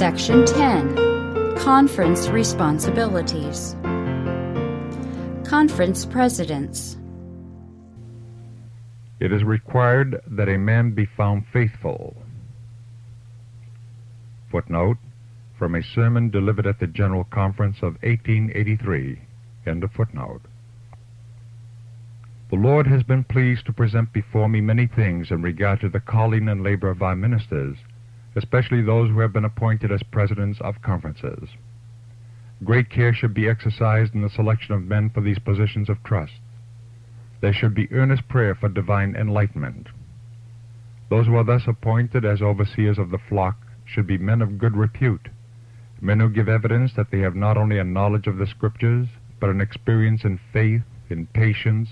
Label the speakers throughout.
Speaker 1: Section 10 Conference Responsibilities Conference Presidents
Speaker 2: It is required that a man be found faithful. Footnote from a sermon delivered at the General Conference of 1883. End of footnote. The Lord has been pleased to present before me many things in regard to the calling and labor of our ministers, especially those who have been appointed as presidents of conferences. Great care should be exercised in the selection of men for these positions of trust. There should be earnest prayer for divine enlightenment. Those who are thus appointed as overseers of the flock should be men of good repute, men who give evidence that they have not only a knowledge of the Scriptures, but an experience in faith, in patience,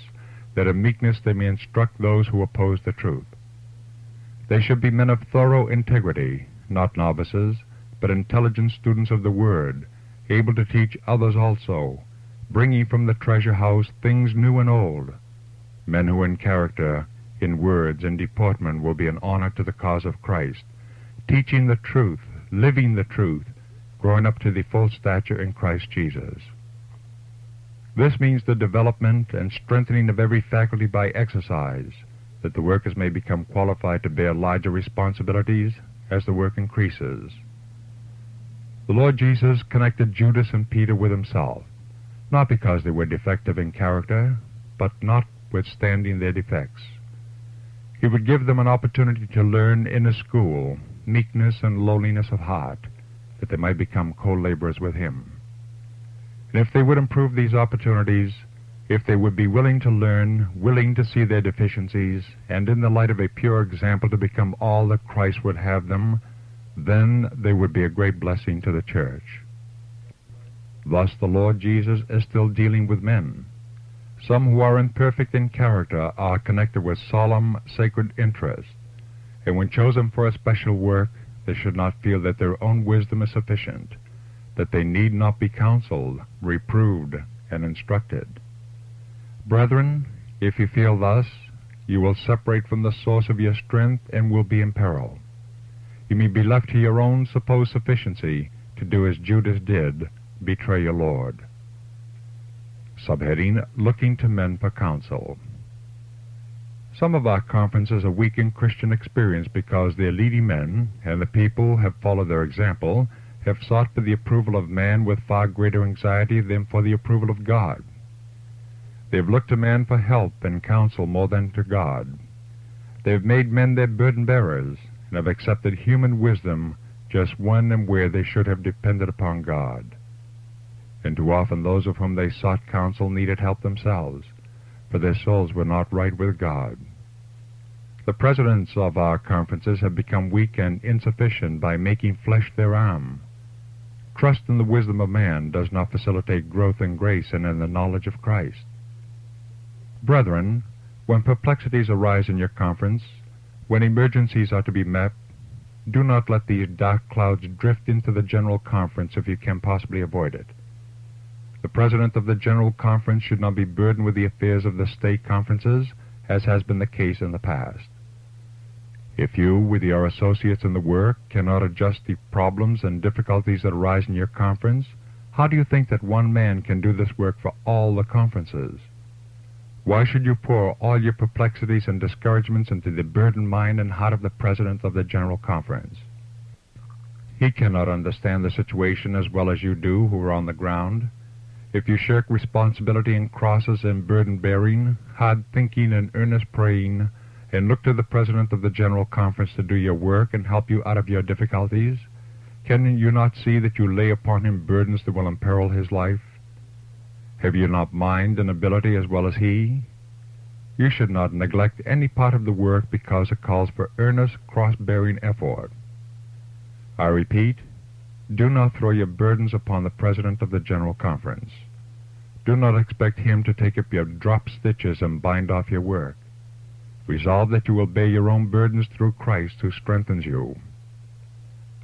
Speaker 2: that in meekness they may instruct those who oppose the truth. They should be men of thorough integrity, not novices, but intelligent students of the Word, able to teach others also, bringing from the treasure house things new and old, men who in character, in words, in deportment will be an honor to the cause of Christ, teaching the truth, living the truth, growing up to the full stature in Christ Jesus. This means the development and strengthening of every faculty by exercise, that the workers may become qualified to bear larger responsibilities as the work increases. The Lord Jesus connected Judas and Peter with himself, not because they were defective in character, but notwithstanding their defects. He would give them an opportunity to learn in a school meekness and lowliness of heart, that they might become co-laborers with him. And if they would improve these opportunities, if they would be willing to learn, willing to see their deficiencies, and in the light of a pure example to become all that Christ would have them, then they would be a great blessing to the church. Thus the Lord Jesus is still dealing with men. Some who are imperfect in character are connected with solemn, sacred interests, and when chosen for a special work, they should not feel that their own wisdom is sufficient, that they need not be counseled, reproved, and instructed. Brethren, if you feel thus, you will separate from the source of your strength and will be in peril. You may be left to your own supposed sufficiency to do as Judas did, betray your Lord. Subheading, Looking to Men for Counsel. Some of our conferences are weak in Christian experience because their leading men, and the people have followed their example, have sought for the approval of man with far greater anxiety than for the approval of God. They have looked to man for help and counsel more than to God. They have made men their burden bearers, and have accepted human wisdom just when and where they should have depended upon God. And too often those of whom they sought counsel needed help themselves, for their souls were not right with God. The presidents of our conferences have become weak and insufficient by making flesh their arm. Trust in the wisdom of man does not facilitate growth in grace and in the knowledge of Christ. Brethren, when perplexities arise in your conference, when emergencies are to be met, do not let these dark clouds drift into the General Conference if you can possibly avoid it. The President of the General Conference should not be burdened with the affairs of the state conferences, as has been the case in the past. If you, with your associates in the work, cannot adjust the problems and difficulties that arise in your conference, how do you think that one man can do this work for all the conferences? Why should you pour all your perplexities and discouragements into the burdened mind and heart of the President of the General Conference? He cannot understand the situation as well as you do who are on the ground. If you shirk responsibility in crosses and burden bearing, hard thinking and earnest praying, and look to the President of the General Conference to do your work and help you out of your difficulties, can you not see that you lay upon him burdens that will imperil his life? Have you not mind and ability as well as he? You should not neglect any part of the work because it calls for earnest, cross-bearing effort. I repeat, do not throw your burdens upon the President of the General Conference. Do not expect him to take up your drop stitches and bind off your work. Resolve that you will bear your own burdens through Christ who strengthens you.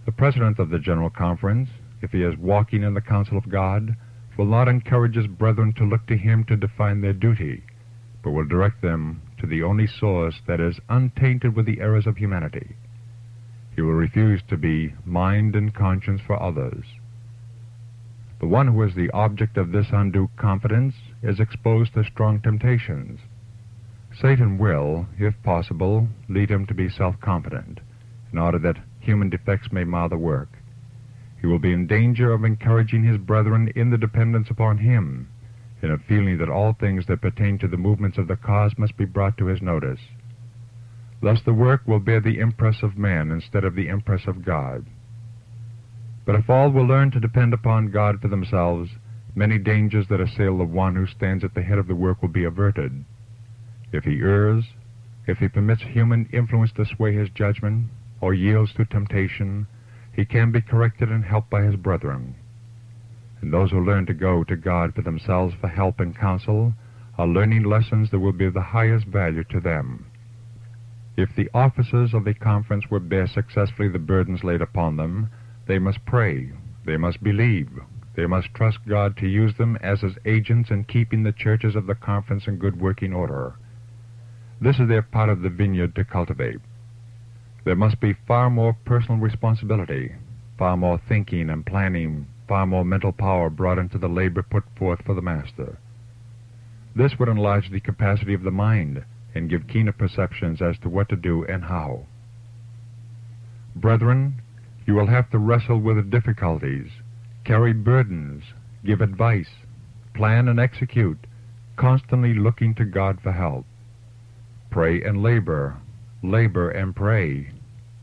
Speaker 2: The President of the General Conference, if he is walking in the counsel of God, will not encourage his brethren to look to him to define their duty, but will direct them to the only source that is untainted with the errors of humanity. He will refuse to be mind and conscience for others. The one who is the object of this undue confidence is exposed to strong temptations. Satan will, if possible, lead him to be self-confident, in order that human defects may mar the work. He will be in danger of encouraging his brethren in the dependence upon him, in a feeling that all things that pertain to the movements of the cause must be brought to his notice. Thus the work will bear the impress of man instead of the impress of God. But if all will learn to depend upon God for themselves, many dangers that assail the one who stands at the head of the work will be averted. If he errs, if he permits human influence to sway his judgment, or yields to temptation, he can be corrected and helped by his brethren. And those who learn to go to God for themselves for help and counsel are learning lessons that will be of the highest value to them. If the officers of the conference would bear successfully the burdens laid upon them, they must pray, they must believe, they must trust God to use them as his agents in keeping the churches of the conference in good working order. This is their part of the vineyard to cultivate. There must be far more personal responsibility, far more thinking and planning, far more mental power brought into the labor put forth for the Master. This would enlarge the capacity of the mind and give keener perceptions as to what to do and how. Brethren, you will have to wrestle with difficulties, carry burdens, give advice, plan and execute, constantly looking to God for help. Pray and labor, labor and pray.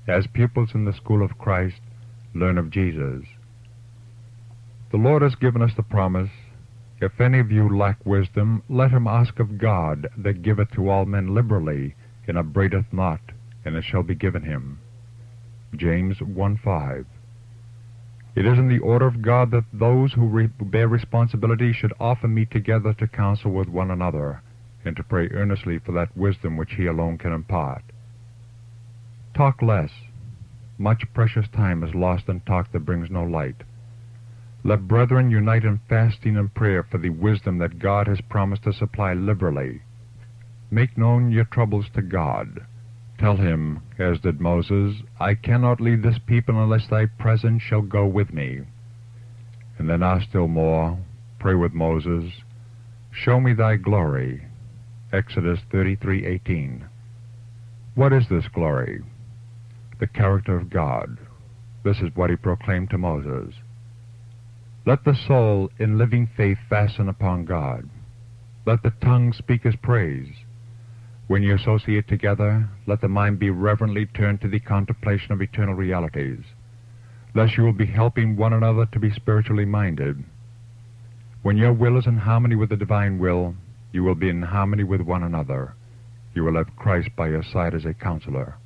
Speaker 2: As pupils in the school of Christ, learn of Jesus. The Lord has given us the promise, If any of you lack wisdom, let him ask of God, that giveth to all men liberally, and upbraideth not, and it shall be given him. James 1.5 It is in the order of God that those who re- bear responsibility should often meet together to counsel with one another, and to pray earnestly for that wisdom which he alone can impart. Talk less. Much precious time is lost in talk that brings no light. Let brethren unite in fasting and prayer for the wisdom that God has promised to supply liberally. Make known your troubles to God. Tell him, as did Moses, I cannot leave this people unless thy presence shall go with me. And then ask still more, pray with Moses, Show me thy glory. Exodus 33:18. What is this glory? The character of God. This is what he proclaimed to Moses. Let the soul in living faith fasten upon God. Let the tongue speak his praise. When you associate together, let the mind be reverently turned to the contemplation of eternal realities. Thus you will be helping one another to be spiritually minded. When your will is in harmony with the divine will, you will be in harmony with one another. You will have Christ by your side as a counselor.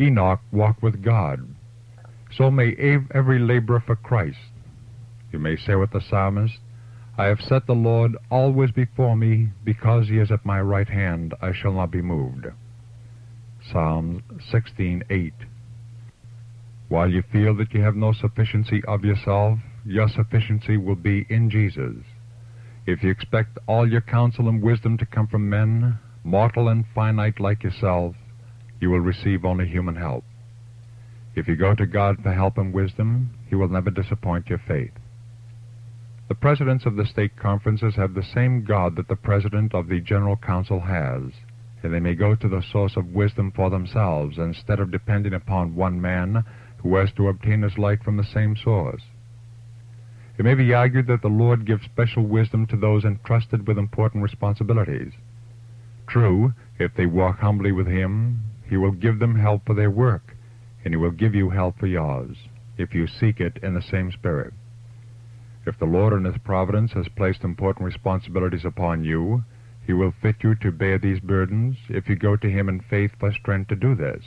Speaker 2: Enoch walked with God. So may every laborer for Christ. You may say with the psalmist, I have set the Lord always before me, because he is at my right hand, I shall not be moved. Psalms 16:8. While you feel that you have no sufficiency of yourself, your sufficiency will be in Jesus. If you expect all your counsel and wisdom to come from men, mortal and finite like yourself, you will receive only human help. If you go to God for help and wisdom, He will never disappoint your faith. The presidents of the state conferences have the same God that the president of the General Council has, and they may go to the source of wisdom for themselves instead of depending upon one man who has to obtain his light from the same source. It may be argued that the Lord gives special wisdom to those entrusted with important responsibilities. True, if they walk humbly with Him, he will give them help for their work, and He will give you help for yours, if you seek it in the same spirit. If the Lord in His providence has placed important responsibilities upon you, He will fit you to bear these burdens if you go to Him in faith for strength to do this.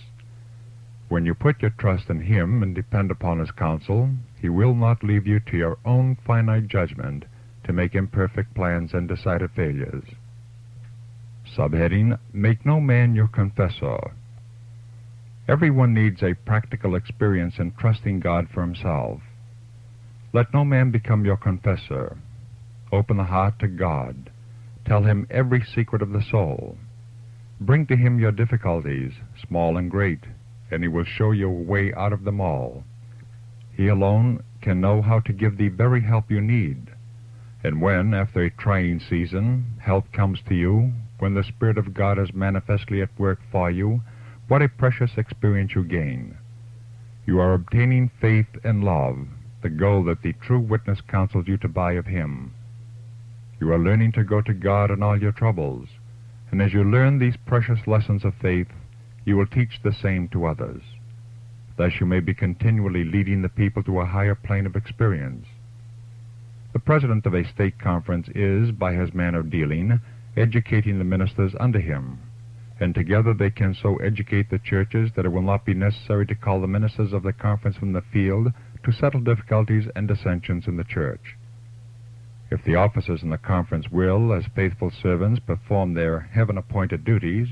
Speaker 2: When you put your trust in Him and depend upon His counsel, He will not leave you to your own finite judgment to make imperfect plans and decided failures. Subheading Make no man your confessor. Everyone needs a practical experience in trusting God for himself. Let no man become your confessor. Open the heart to God. Tell him every secret of the soul. Bring to him your difficulties, small and great, and he will show you a way out of them all. He alone can know how to give the very help you need. And when, after a trying season, help comes to you, when the Spirit of God is manifestly at work for you, what a precious experience you gain. You are obtaining faith and love, the goal that the true witness counsels you to buy of him. You are learning to go to God in all your troubles, and as you learn these precious lessons of faith, you will teach the same to others. Thus you may be continually leading the people to a higher plane of experience. The president of a state conference is, by his manner of dealing, educating the ministers under him, and together they can so educate the churches that it will not be necessary to call the ministers of the conference from the field to settle difficulties and dissensions in the church. If the officers in the conference will, as faithful servants, perform their heaven-appointed duties,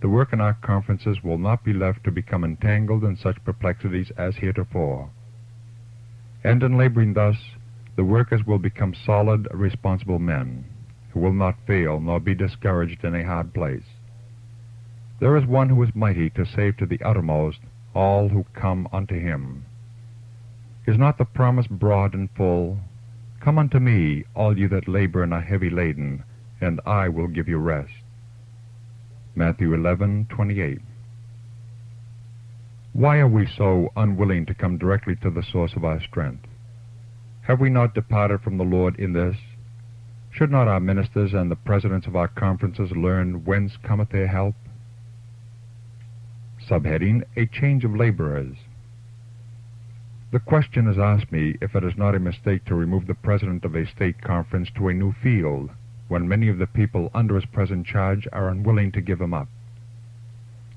Speaker 2: the work in our conferences will not be left to become entangled in such perplexities as heretofore. And in laboring thus, the workers will become solid, responsible men, who will not fail nor be discouraged in a hard place. There is one who is mighty to save to the uttermost all who come unto him. Is not the promise broad and full? Come unto me, all you that labor and are heavy laden, and I will give you rest. Matthew 11:28. Why are we so unwilling to come directly to the source of our strength? Have we not departed from the Lord in this? Should not our ministers and the presidents of our conferences learn whence cometh their help? Subheading, A Change of Laborers. The question is asked me if it is not a mistake to remove the president of a state conference to a new field, when many of the people under his present charge are unwilling to give him up.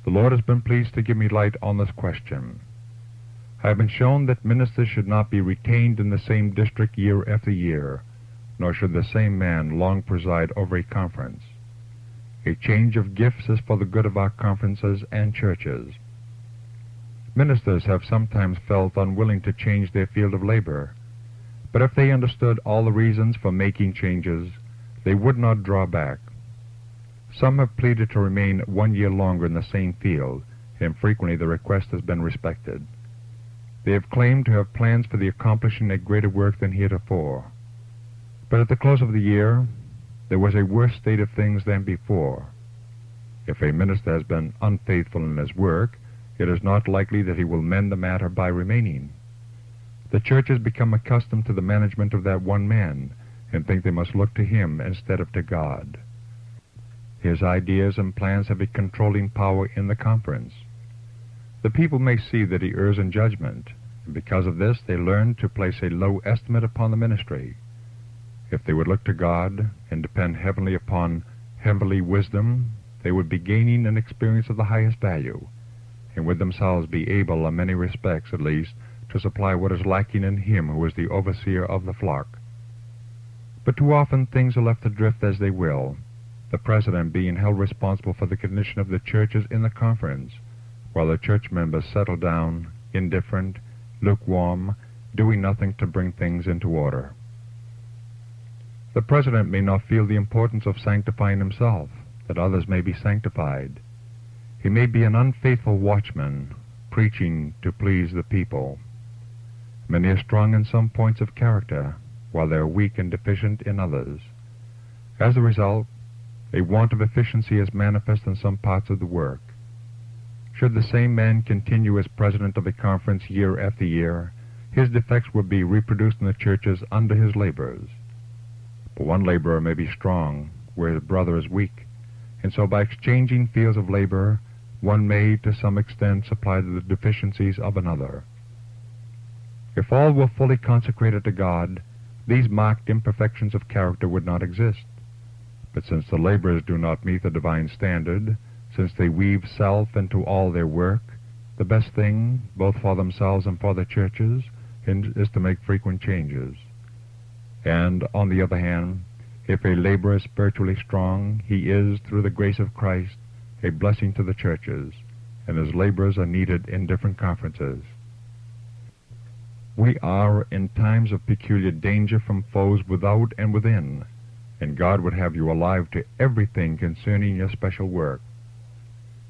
Speaker 2: The Lord has been pleased to give me light on this question. I have been shown that ministers should not be retained in the same district year after year, nor should the same man long preside over a conference. A change of gifts is for the good of our conferences and churches. Ministers have sometimes felt unwilling to change their field of labor, but if they understood all the reasons for making changes, they would not draw back. Some have pleaded to remain one year longer in the same field, and frequently the request has been respected. They have claimed to have plans for the accomplishing a greater work than heretofore. But at the close of the year, there was a worse state of things than before. If a minister has been unfaithful in his work, it is not likely that he will mend the matter by remaining. The church has become accustomed to the management of that one man, and think they must look to him instead of to God. His ideas and plans have a controlling power in the conference. The people may see that he errs in judgment, and because of this they learn to place a low estimate upon the ministry. If they would look to God and depend heavenly upon heavenly wisdom, they would be gaining an experience of the highest value, and would themselves be able, in many respects at least, to supply what is lacking in Him who is the overseer of the flock. But too often things are left to drift as they will, the president being held responsible for the condition of the churches in the conference, while the church members settle down, indifferent, lukewarm, doing nothing to bring things into order. The president may not feel the importance of sanctifying himself, that others may be sanctified. He may be an unfaithful watchman, preaching to please the people. Many are strong in some points of character, while they are weak and deficient in others. As a result, a want of efficiency is manifest in some parts of the work. Should the same man continue as president of a conference year after year, his defects would be reproduced in the churches under his labors. One laborer may be strong where his brother is weak, and so by exchanging fields of labor, one may to some extent supply the deficiencies of another. If all were fully consecrated to God, these marked imperfections of character would not exist. But since the laborers do not meet the divine standard, since they weave self into all their work, the best thing, both for themselves and for the churches, is to make frequent changes. And, on the other hand, if a laborer is spiritually strong, he is, through the grace of Christ, a blessing to the churches, and his laborers are needed in different conferences. We are in times of peculiar danger from foes without and within, and God would have you alive to everything concerning your special work.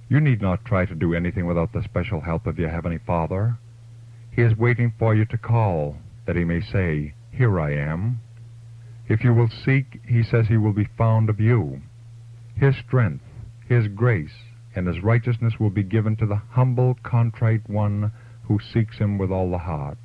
Speaker 2: You need not try to do anything without the special help of your Heavenly Father. He is waiting for you to call, that he may say, Here I am. If you will seek, he says he will be found of you. His strength, his grace, and his righteousness will be given to the humble, contrite one who seeks him with all the heart.